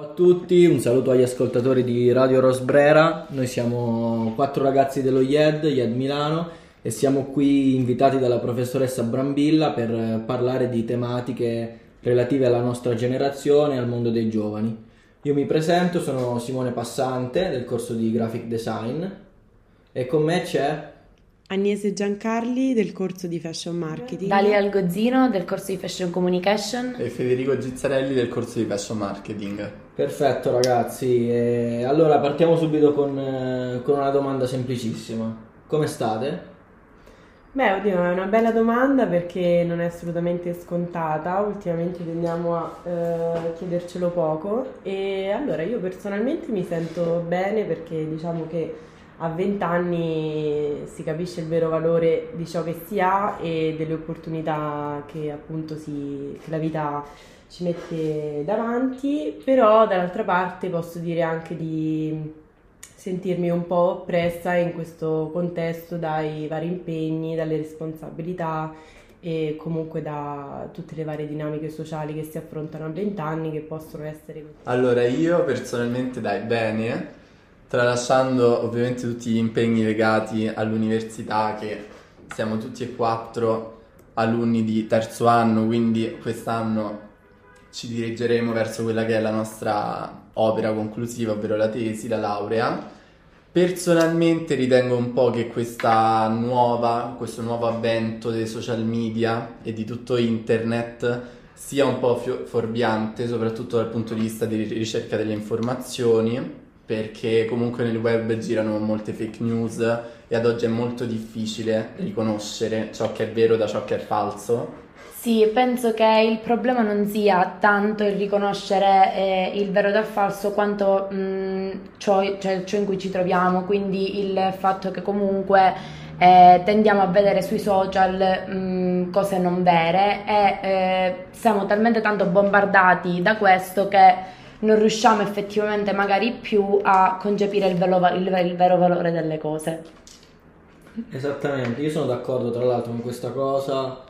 Ciao a tutti, un saluto agli ascoltatori di Radio Rosbrera. Noi siamo quattro ragazzi dello IED, IED Milano, e siamo qui invitati dalla professoressa Brambilla per parlare di tematiche relative alla nostra generazione e al mondo dei giovani. Io mi presento, sono Simone Passante del corso di Graphic Design e con me c'è Agnese Giancarli del corso di Fashion Marketing. Dalia Algozzino del corso di Fashion Communication. E Federico Gizzarelli del corso di Fashion Marketing. Perfetto ragazzi, e allora partiamo subito con, eh, con una domanda semplicissima. Come state? Beh, oddio, è una bella domanda perché non è assolutamente scontata, ultimamente tendiamo a eh, chiedercelo poco e allora io personalmente mi sento bene perché diciamo che a 20 anni si capisce il vero valore di ciò che si ha e delle opportunità che appunto si, che la vita ci mette davanti, però dall'altra parte posso dire anche di sentirmi un po' oppressa in questo contesto dai vari impegni, dalle responsabilità e comunque da tutte le varie dinamiche sociali che si affrontano a 20 anni che possono essere... Allora io personalmente dai bene tralasciando ovviamente tutti gli impegni legati all'università che siamo tutti e quattro alunni di terzo anno, quindi quest'anno ci dirigeremo verso quella che è la nostra opera conclusiva, ovvero la tesi, la laurea. Personalmente ritengo un po' che nuova, questo nuovo avvento dei social media e di tutto internet sia un po' fio- fuorviante, soprattutto dal punto di vista di ricerca delle informazioni, perché comunque nel web girano molte fake news e ad oggi è molto difficile riconoscere ciò che è vero da ciò che è falso. Sì, penso che il problema non sia tanto il riconoscere eh, il vero dal falso quanto mh, ciò, cioè, ciò in cui ci troviamo, quindi il fatto che comunque eh, tendiamo a vedere sui social mh, cose non vere e eh, siamo talmente tanto bombardati da questo che non riusciamo effettivamente magari più a concepire il vero, il, il vero valore delle cose. Esattamente, io sono d'accordo tra l'altro con questa cosa.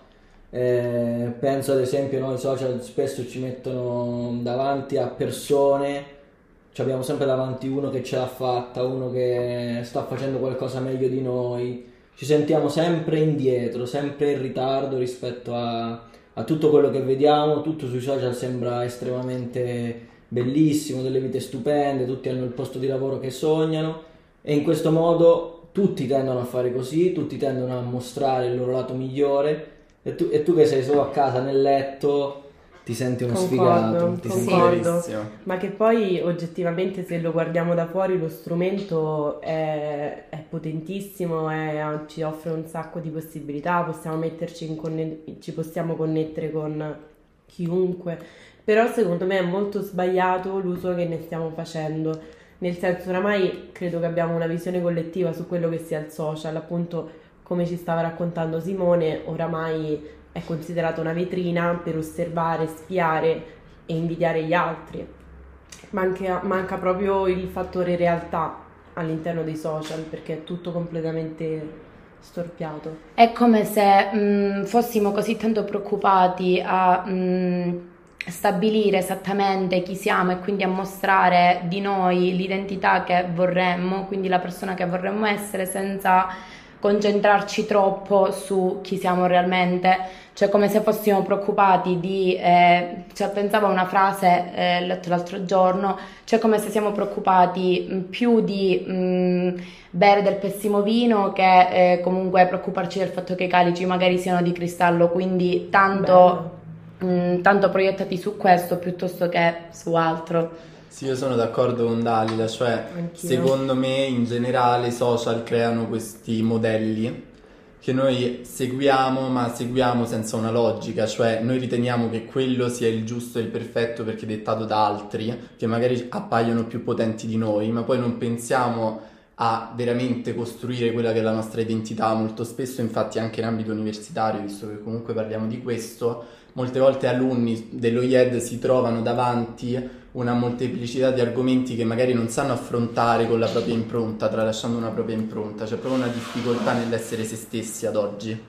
Eh, penso ad esempio noi social spesso ci mettono davanti a persone, cioè abbiamo sempre davanti uno che ce l'ha fatta, uno che sta facendo qualcosa meglio di noi, ci sentiamo sempre indietro, sempre in ritardo rispetto a, a tutto quello che vediamo, tutto sui social sembra estremamente bellissimo, delle vite stupende, tutti hanno il posto di lavoro che sognano e in questo modo tutti tendono a fare così, tutti tendono a mostrare il loro lato migliore e tu, e tu che sei solo a casa nel letto ti senti uno concordo, sfigato. Concordo. Ma che poi oggettivamente se lo guardiamo da fuori lo strumento è, è potentissimo, è, ci offre un sacco di possibilità, possiamo metterci in conne- ci possiamo connettere con chiunque però secondo me è molto sbagliato l'uso che ne stiamo facendo, nel senso oramai credo che abbiamo una visione collettiva su quello che sia il social, appunto come ci stava raccontando Simone, oramai è considerata una vetrina per osservare, spiare e invidiare gli altri. Manca, manca proprio il fattore realtà all'interno dei social perché è tutto completamente storpiato. È come se mh, fossimo così tanto preoccupati a mh, stabilire esattamente chi siamo e quindi a mostrare di noi l'identità che vorremmo, quindi la persona che vorremmo essere senza concentrarci troppo su chi siamo realmente, cioè come se fossimo preoccupati di, eh, cioè pensavo a una frase eh, letto l'altro giorno, cioè come se siamo preoccupati mh, più di mh, bere del pessimo vino che eh, comunque preoccuparci del fatto che i calici magari siano di cristallo, quindi tanto... Bello mh, mm, tanto proiettati su questo piuttosto che su altro. Sì, io sono d'accordo con Dalila, cioè Anch'io. secondo me in generale i social creano questi modelli che noi seguiamo, ma seguiamo senza una logica, cioè noi riteniamo che quello sia il giusto e il perfetto perché dettato da altri, che magari appaiono più potenti di noi, ma poi non pensiamo a veramente costruire quella che è la nostra identità, molto spesso infatti anche in ambito universitario, visto che comunque parliamo di questo, molte volte alunni dello IED si trovano davanti una molteplicità di argomenti che magari non sanno affrontare con la propria impronta, tralasciando una propria impronta, c'è proprio una difficoltà nell'essere se stessi ad oggi.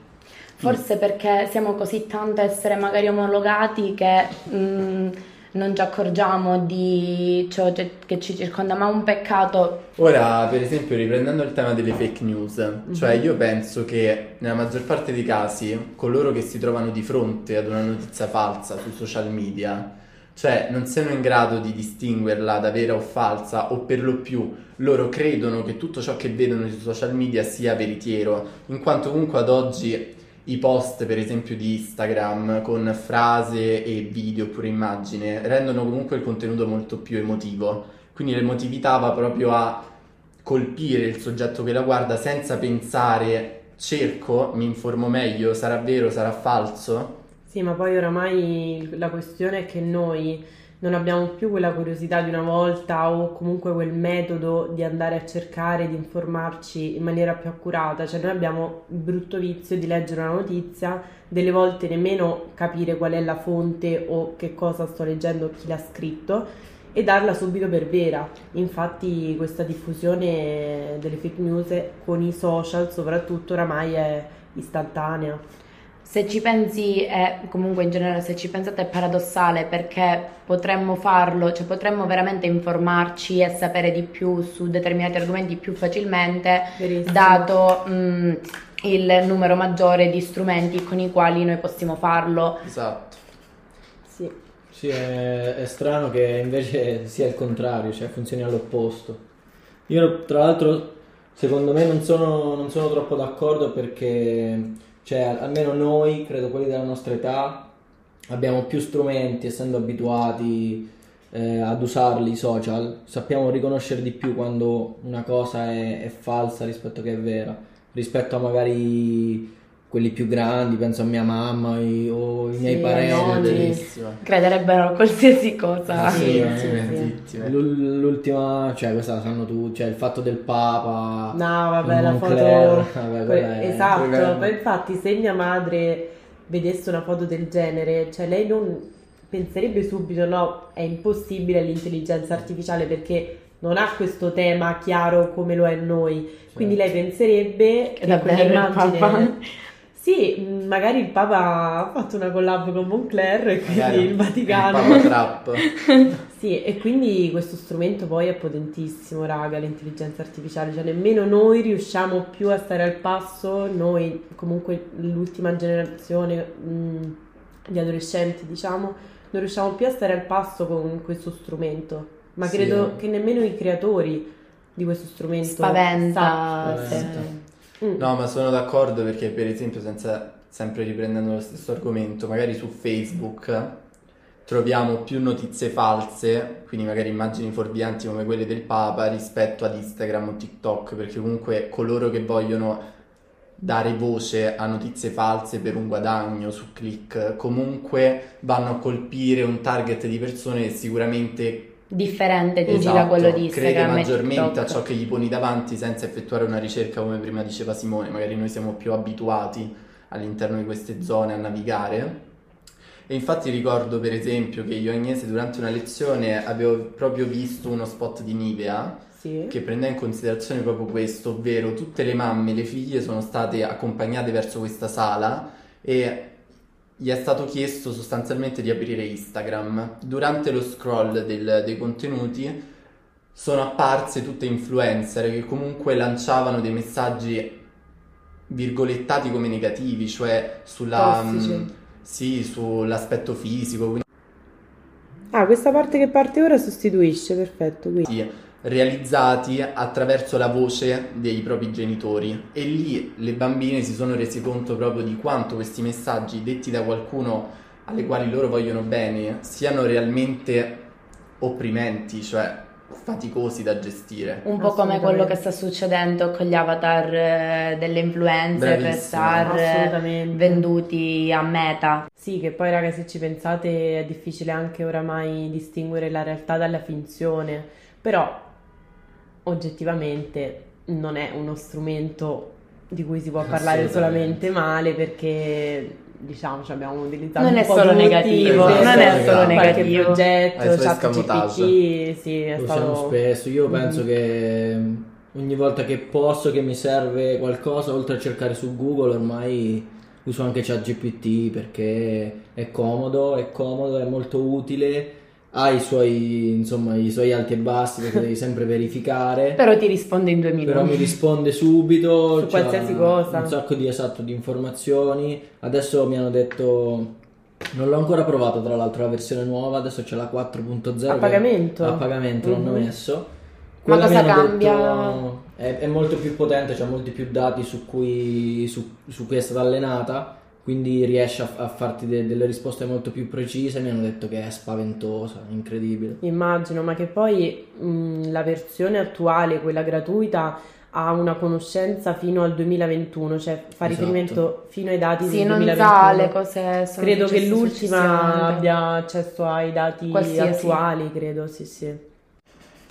Forse perché siamo così tanto a essere magari omologati che mh, mm, non ci accorgiamo di ciò che ci circonda, ma è un peccato. Ora, per esempio, riprendendo il tema delle fake news, mm-hmm. cioè io penso che nella maggior parte dei casi coloro che si trovano di fronte ad una notizia falsa su social media, cioè non siano in grado di distinguerla da vera o falsa, o per lo più loro credono che tutto ciò che vedono sui social media sia veritiero, in quanto comunque ad oggi i post per esempio di Instagram con frase e video oppure immagine rendono comunque il contenuto molto più emotivo. Quindi l'emotività va proprio a colpire il soggetto che la guarda senza pensare cerco, mi informo meglio, sarà vero, sarà falso? Sì ma poi oramai la questione è che noi non abbiamo più quella curiosità di una volta o comunque quel metodo di andare a cercare di informarci in maniera più accurata, cioè noi abbiamo il brutto vizio di leggere una notizia, delle volte nemmeno capire qual è la fonte o che cosa sto leggendo, chi l'ha scritto e darla subito per vera. Infatti questa diffusione delle fake news con i social soprattutto oramai è istantanea. Se ci pensi, è, comunque in generale, se ci pensate è paradossale perché potremmo farlo, cioè potremmo veramente informarci e sapere di più su determinati argomenti più facilmente, Verissimo. dato mh, mm, il numero maggiore di strumenti con i quali noi possiamo farlo. Esatto. Sì. Sì, è, è strano che invece sia il contrario, cioè funzioni all'opposto. Io tra l'altro, secondo me non sono, non sono troppo d'accordo perché cioè, almeno noi, credo quelli della nostra età, abbiamo più strumenti, essendo abituati eh, ad usarli i social, sappiamo riconoscere di più quando una cosa è, è falsa rispetto che è vera, rispetto a magari quelli più grandi, penso a mia mamma i, o i miei parenti. Crederebbero a qualsiasi cosa. Sì, sì, sì. L'ultima, cioè questa la sanno tutti, cioè il fatto del Papa. No, vabbè, la foto... Vabbè, que- è... esatto, ma infatti se mia madre vedesse una foto del genere, cioè lei non penserebbe subito no, è impossibile l'intelligenza artificiale perché non ha questo tema chiaro come lo è noi. Quindi lei penserebbe che, che quell'immagine sì, mm, magari il Papa ha fatto una collab con Moncler e quindi magari il Vaticano. Il Papa Trap. sì, e quindi questo strumento poi è potentissimo, raga, l'intelligenza artificiale, cioè nemmeno noi riusciamo più a stare al passo, noi comunque l'ultima generazione mh, mm, di adolescenti, diciamo, non riusciamo più a stare al passo con questo strumento, ma credo che nemmeno i creatori di questo strumento spaventa. spaventa. Mm. No, ma sono d'accordo perché, per esempio, senza, sempre riprendendo lo stesso argomento, magari su Facebook troviamo più notizie false, quindi magari immagini fuorvianti come quelle del Papa rispetto ad Instagram o TikTok, perché comunque coloro che vogliono dare voce a notizie false per un guadagno su click comunque vanno a colpire un target di persone che sicuramente differente di esatto, da quello di Instagram crede maggiormente a ciò che gli poni davanti senza effettuare una ricerca come prima diceva Simone magari noi siamo più abituati all'interno di queste zone a navigare. E infatti ricordo per esempio che io e Agnese durante una lezione avevo proprio visto uno spot di Nivea sì. che prendeva in considerazione proprio questo ovvero tutte le mamme e le figlie sono state accompagnate verso questa sala e gli è stato chiesto sostanzialmente di aprire Instagram. Durante lo scroll del, dei contenuti sono apparse tutte influencer che comunque lanciavano dei messaggi virgolettati come negativi, cioè sulla, mh, mm, sì, sull'aspetto fisico. Quindi... Ah, questa parte che parte ora sostituisce, perfetto. Quindi. Sì realizzati attraverso la voce dei propri genitori. E lì le bambine si sono rese conto proprio di quanto questi messaggi detti da qualcuno alle quali loro vogliono bene siano realmente opprimenti, cioè faticosi da gestire. Un po' come quello che sta succedendo con gli avatar eh, delle influencer star eh, venduti a meta. Sì, che poi ragazzi se ci pensate è difficile anche oramai distinguere la realtà dalla finzione, però oggettivamente non è uno strumento di cui si può parlare solamente male perché diciamo ci abbiamo utilizzato non è solo tutti, negativo esatto. non è solo negativo progetto chat GPT sì, è lo stato... usiamo spesso io mm-hmm. penso che ogni volta che posso che mi serve qualcosa oltre a cercare su Google ormai uso anche chat GPT perché è comodo è comodo è molto utile ha i suoi, insomma, i suoi alti e bassi perché devi sempre verificare. Però ti risponde in due minuti. Però mi risponde subito. Su qualsiasi cosa. Un sacco di esatto di informazioni. Adesso mi hanno detto. Non l'ho ancora provato, tra l'altro, la versione nuova. Adesso c'è la 4.0. A pagamento? A pagamento l'hanno Mhm. messo. Ma Quella cosa mi hanno cambia? detto- è, è molto più potente, c'ha molti più dati su cui, su, su cui è stata allenata. Quindi riesce a, a farti de- delle risposte molto più precise. Mi hanno detto che è spaventosa, incredibile. Immagino, ma che poi mh, la versione attuale, quella gratuita, ha una conoscenza fino al 2021, cioè fa Esatto. riferimento fino ai dati Sì, del non 2021. sa le cose sono Credo che l'ultima abbia accesso ai dati Qualsiasi. attuali, credo, sì, sì.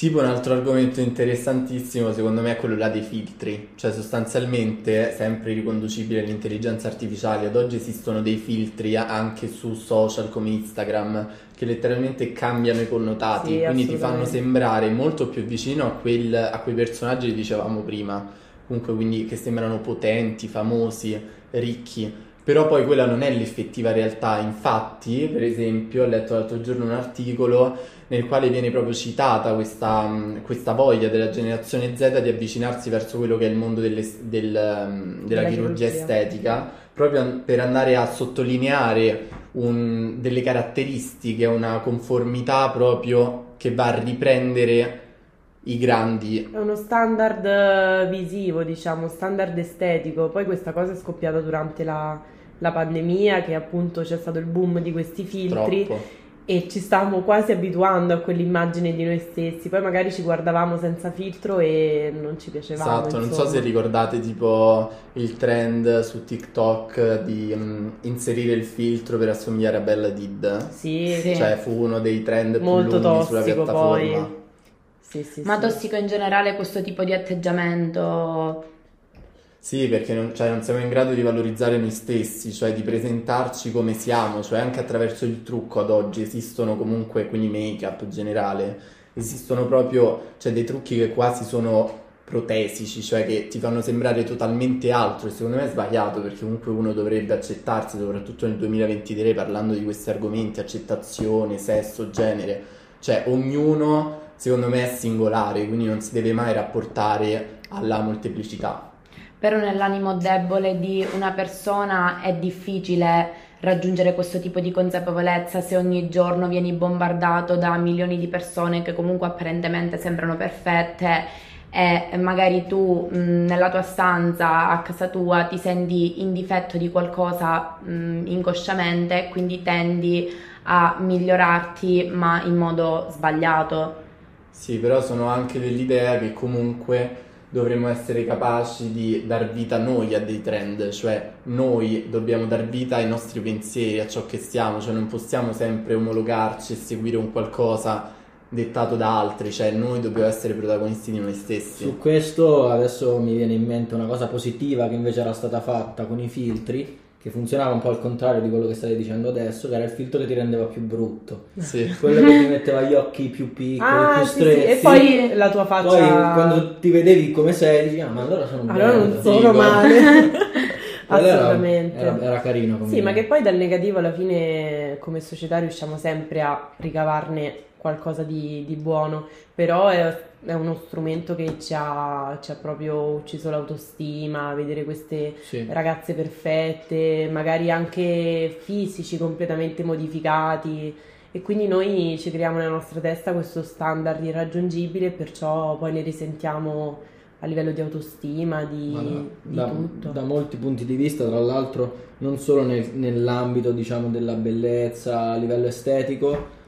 Tipo un altro argomento interessantissimo secondo me è quello là dei filtri, cioè sostanzialmente sempre riconducibile all'intelligenza artificiale, ad oggi esistono dei filtri anche su social come Instagram che letteralmente cambiano i connotati, Sì, quindi ti fanno sembrare molto più vicino a, quel- a quei personaggi che dicevamo prima, comunque quindi che sembrano potenti, famosi, ricchi. Però poi quella non è l'effettiva realtà, infatti, per esempio, ho letto l'altro giorno un articolo nel quale viene proprio citata questa, questa voglia della generazione Z di avvicinarsi verso quello che è il mondo delle- del, della Della chirurgia chirurgia. estetica, proprio per andare a sottolineare un- delle caratteristiche, una conformità proprio che va a riprendere i grandi È uno standard eh, visivo, diciamo, standard estetico. Poi questa cosa è scoppiata durante la, la pandemia, che appunto c'è stato il boom di questi filtri troppo. e ci stavamo quasi abituando a quell'immagine di noi stessi. Poi magari ci guardavamo senza filtro e non ci piacevamo. Esatto, non so insomma. se ricordate tipo il trend su TikTok di mm, inserire il filtro per assomigliare a Bella Did. Sì, Sì. Cioè fu uno dei trend più Molto lunghi sulla piattaforma. poi. Sì, sì, Ma sì. tossico in generale questo tipo di atteggiamento. Sì, perché non, cioè, non siamo in grado di valorizzare noi stessi, cioè di presentarci come siamo, cioè anche attraverso il trucco ad oggi esistono comunque, quindi make-up in generale, esistono proprio, cioè dei trucchi che quasi sono protesici, cioè che ti fanno sembrare totalmente altro e secondo me è sbagliato perché comunque uno dovrebbe accettarsi, soprattutto nel 2023 parlando di questi argomenti, accettazione, sesso, genere, cioè ognuno secondo me è singolare, quindi non si deve mai rapportare alla molteplicità. Però nell'animo debole di una persona è difficile raggiungere questo tipo di consapevolezza se ogni giorno vieni bombardato da milioni di persone che comunque apparentemente sembrano perfette e magari tu mh, nella tua stanza a casa tua ti senti in difetto di qualcosa mh, inconsciamente, quindi tendi a migliorarti ma in modo sbagliato. Sì, però sono anche dell'idea che comunque dovremmo essere capaci di dar vita noi a dei trend, cioè noi dobbiamo dar vita ai nostri pensieri, a ciò che siamo, cioè non possiamo sempre omologarci e seguire un qualcosa dettato da altri, cioè noi dobbiamo essere protagonisti di noi stessi. Su questo adesso mi viene in mente una cosa positiva che invece era stata fatta con i filtri, che funzionava un po' al contrario di quello che stai dicendo adesso, che era il filtro che ti rendeva più brutto. Sì. Quello che ti metteva gli occhi più piccoli, Ah, più sì, sì, stretti. E poi la tua faccia... Poi quando ti vedevi come sei, dici, ah, ma allora sono Allora bello. non sono male. Quello era- Assolutamente. Era, era carino come Sì, ma che poi dal negativo alla fine come società riusciamo sempre a ricavarne qualcosa di, di buono, però è, è uno strumento che ci ha, ci ha proprio ucciso l'autostima, vedere queste Sì. ragazze perfette, magari anche fisici completamente modificati e quindi noi ci creiamo nella nostra testa questo standard irraggiungibile e perciò poi ne risentiamo a livello di autostima, di, Ma di da, tutto. da molti punti di vista, tra l'altro, non solo nel- nell'ambito diciamo della bellezza a livello estetico,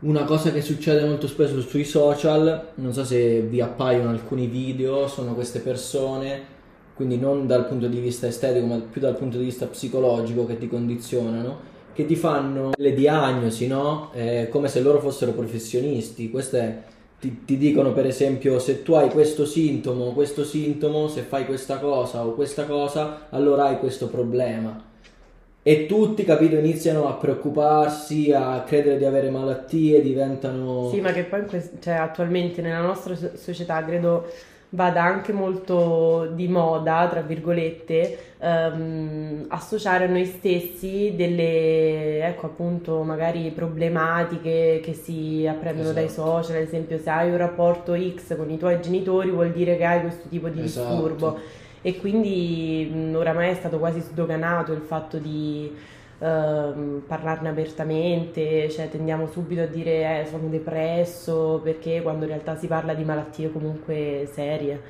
una cosa che succede molto spesso sui social, non so se vi appaiono alcuni video, sono queste persone, quindi non dal punto di vista estetico, ma più dal punto di vista psicologico che ti condizionano, che ti fanno le diagnosi, no? Eh, come se loro fossero professionisti. Queste ti, ti dicono per esempio se tu hai questo sintomo, questo sintomo, se fai questa cosa o questa cosa, allora hai questo problema. E tutti, capito, iniziano a preoccuparsi, a credere di avere malattie, diventano... Sì, ma che poi cioè, attualmente nella nostra so- società credo vada anche molto di moda, tra virgolette, ehm, associare a noi stessi delle, ecco appunto, magari problematiche che si apprendono Esatto. dai social, ad esempio se hai un rapporto X con i tuoi genitori vuol dire che hai questo tipo di Esatto. disturbo e quindi oramai è stato quasi sdoganato il fatto di ehm, parlarne apertamente, cioè tendiamo subito a dire eh, sono depresso perché quando in realtà si parla di malattie comunque serie,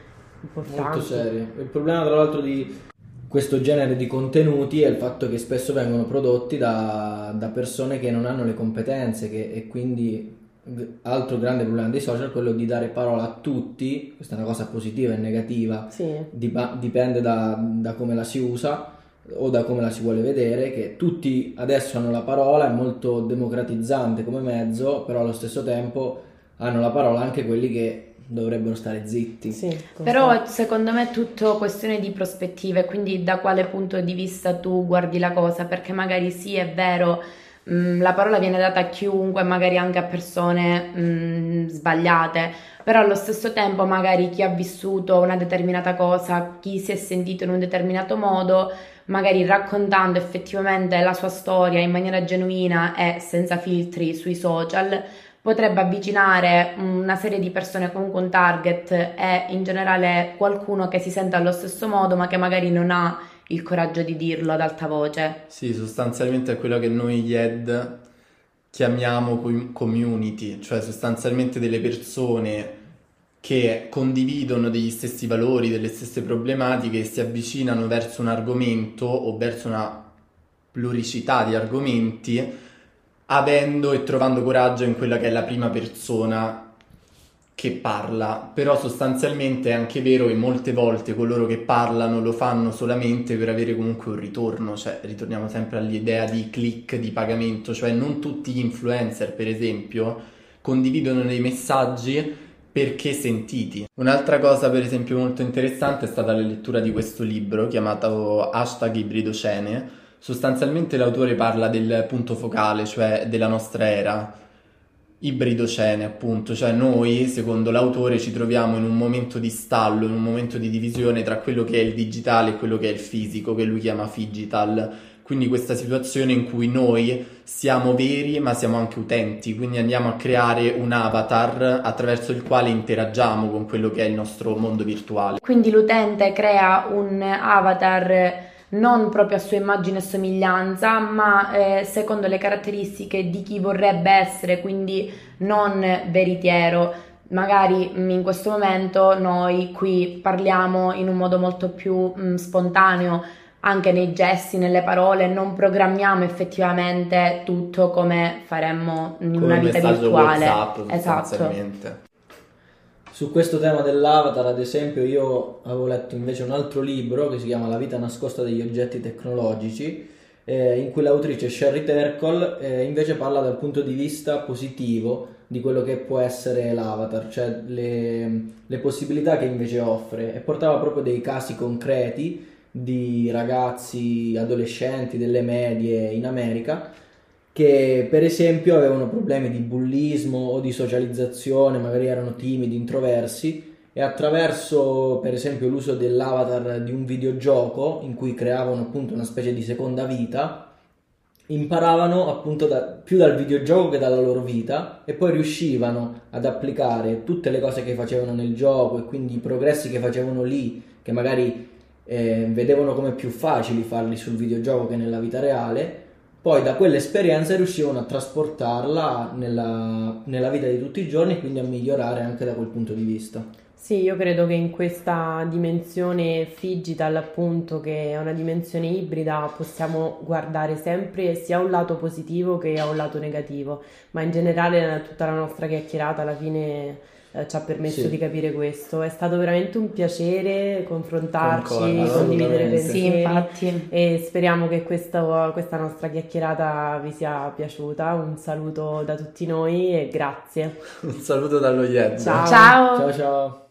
importanti. Molto serie. Il problema, tra l'altro, di questo genere di contenuti è il fatto che spesso vengono prodotti da, da persone che non hanno le competenze che- e quindi altro grande problema dei social è quello di dare parola a tutti, questa è una cosa positiva e negativa, Sì. dipende da, da come la si usa o da come la si vuole vedere, che tutti adesso hanno la parola, è molto democratizzante come mezzo, però allo stesso tempo hanno la parola anche quelli che dovrebbero stare zitti. Sì, Però secondo me è tutto questione di prospettive, quindi da quale punto di vista tu guardi la cosa, perché magari sì, è vero, mh, la parola viene data a chiunque, magari anche a persone mh, sbagliate, però allo stesso tempo magari chi ha vissuto una determinata cosa, chi si è sentito in un determinato modo, magari raccontando effettivamente la sua storia in maniera genuina e senza filtri sui social, potrebbe avvicinare una serie di persone comunque un target e in generale qualcuno che si sente allo stesso modo ma che magari non ha il coraggio di dirlo ad alta voce. Sì, sostanzialmente è quello che noi YED chiamiamo com- community, cioè sostanzialmente delle persone che condividono degli stessi valori, delle stesse problematiche e si avvicinano verso un argomento o verso una pluricità di argomenti avendo e trovando coraggio in quella che è la prima persona che parla, però sostanzialmente è anche vero che molte volte coloro che parlano lo fanno solamente per avere comunque un ritorno, cioè ritorniamo sempre all'idea di click di pagamento, cioè non tutti gli influencer per esempio condividono dei messaggi perché sentiti. Un'altra cosa per esempio molto interessante è stata la lettura di questo libro chiamato hashtag ibridocene, sostanzialmente l'autore parla del punto focale, cioè della nostra era, ibridocene appunto, cioè noi secondo l'autore ci troviamo in un momento di stallo, in un momento di divisione tra quello che è il digitale e quello che è il fisico, che lui chiama figital. Quindi questa situazione in cui noi siamo veri ma siamo anche utenti, quindi andiamo a creare un avatar attraverso il quale interagiamo con quello che è il nostro mondo virtuale. Quindi l'utente crea un avatar non proprio a sua immagine e somiglianza, ma eh, secondo le caratteristiche di chi vorrebbe essere, quindi non veritiero. Magari mh, in questo momento noi qui parliamo in un modo molto più mh, spontaneo, anche nei gesti, nelle parole, non programmiamo effettivamente tutto come faremmo in Come una un vita virtuale. WhatsApp Esatto. Su questo tema dell'avatar, ad esempio, io avevo letto invece un altro libro che si chiama La vita nascosta degli oggetti tecnologici, eh, in cui l'autrice Sherry Terkel eh, invece parla dal punto di vista positivo di quello che può essere l'avatar, cioè le, le possibilità che invece offre, e portava proprio dei casi concreti di ragazzi, adolescenti delle medie in America che per esempio avevano problemi di bullismo o di socializzazione, magari erano timidi, introversi e attraverso per esempio l'uso dell'avatar di un videogioco in cui creavano appunto una specie di seconda vita, imparavano appunto da- più dal videogioco che dalla loro vita e poi riuscivano ad applicare tutte le cose che facevano nel gioco e quindi i progressi che facevano lì, che magari eh, vedevano come più facili farli sul videogioco che nella vita reale, poi da quell'esperienza riuscivano a trasportarla nella, nella vita di tutti i giorni e quindi a migliorare anche da quel punto di vista. Sì, io credo che in questa dimensione digital, appunto, che è una dimensione ibrida, possiamo guardare sempre sia a un lato positivo che a un lato negativo, ma in generale tutta la nostra chiacchierata alla fine eh, ci ha permesso Sì. di capire questo. È stato veramente un piacere confrontarci, Concordo, condividere. Sì, pensieri infatti. e speriamo che questo- questa nostra chiacchierata vi sia piaciuta. Un saluto da tutti noi e grazie. Un saluto dallo YED. Ciao. Ciao. Ciao ciao!